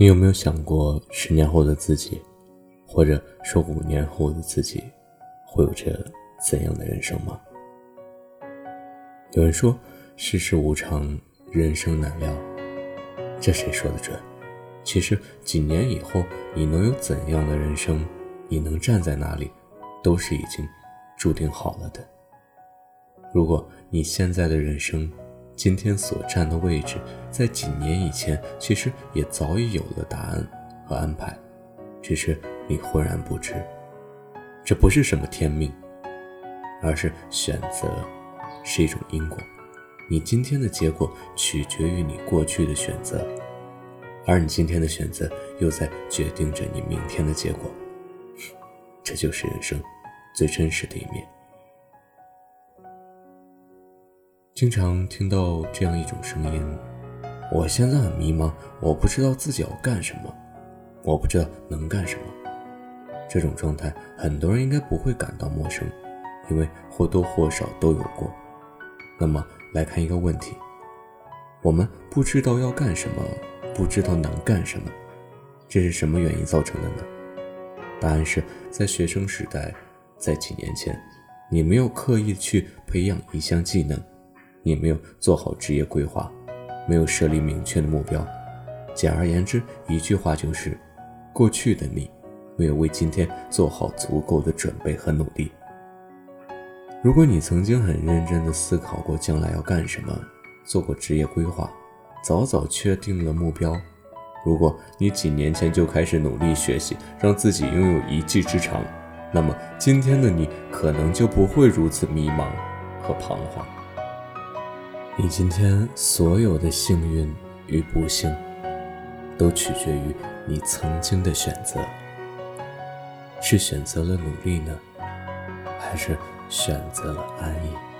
你有没有想过，十年后的自己，或者说五年后的自己，会有着怎样的人生吗？有人说，世事无常，人生难料，这谁说的准？其实，几年以后你能有怎样的人生，你能站在哪里，都是已经注定好了的。如果你现在的人生，今天所站的位置，在几年以前其实也早已有了答案和安排，只是你浑然不知。这不是什么天命，而是选择，是一种因果。你今天的结果取决于你过去的选择，而你今天的选择又在决定着你明天的结果。这就是人生最真实的一面。经常听到这样一种声音：“我现在很迷茫，我不知道自己要干什么，我不知道能干什么。”这种状态，很多人应该不会感到陌生，因为或多或少都有过。那么，来看一个问题：我们不知道要干什么，不知道能干什么，这是什么原因造成的呢？答案是在学生时代，在几年前，你没有刻意去培养一项技能。你没有做好职业规划，没有设立明确的目标。简而言之，一句话就是：过去的你没有为今天做好足够的准备和努力。如果你曾经很认真地思考过将来要干什么，做过职业规划，早早确定了目标；如果你几年前就开始努力学习，让自己拥有一技之长，那么今天的你可能就不会如此迷茫和彷徨。你今天所有的幸运与不幸，都取决于你曾经的选择。是选择了努力呢，还是选择了安逸？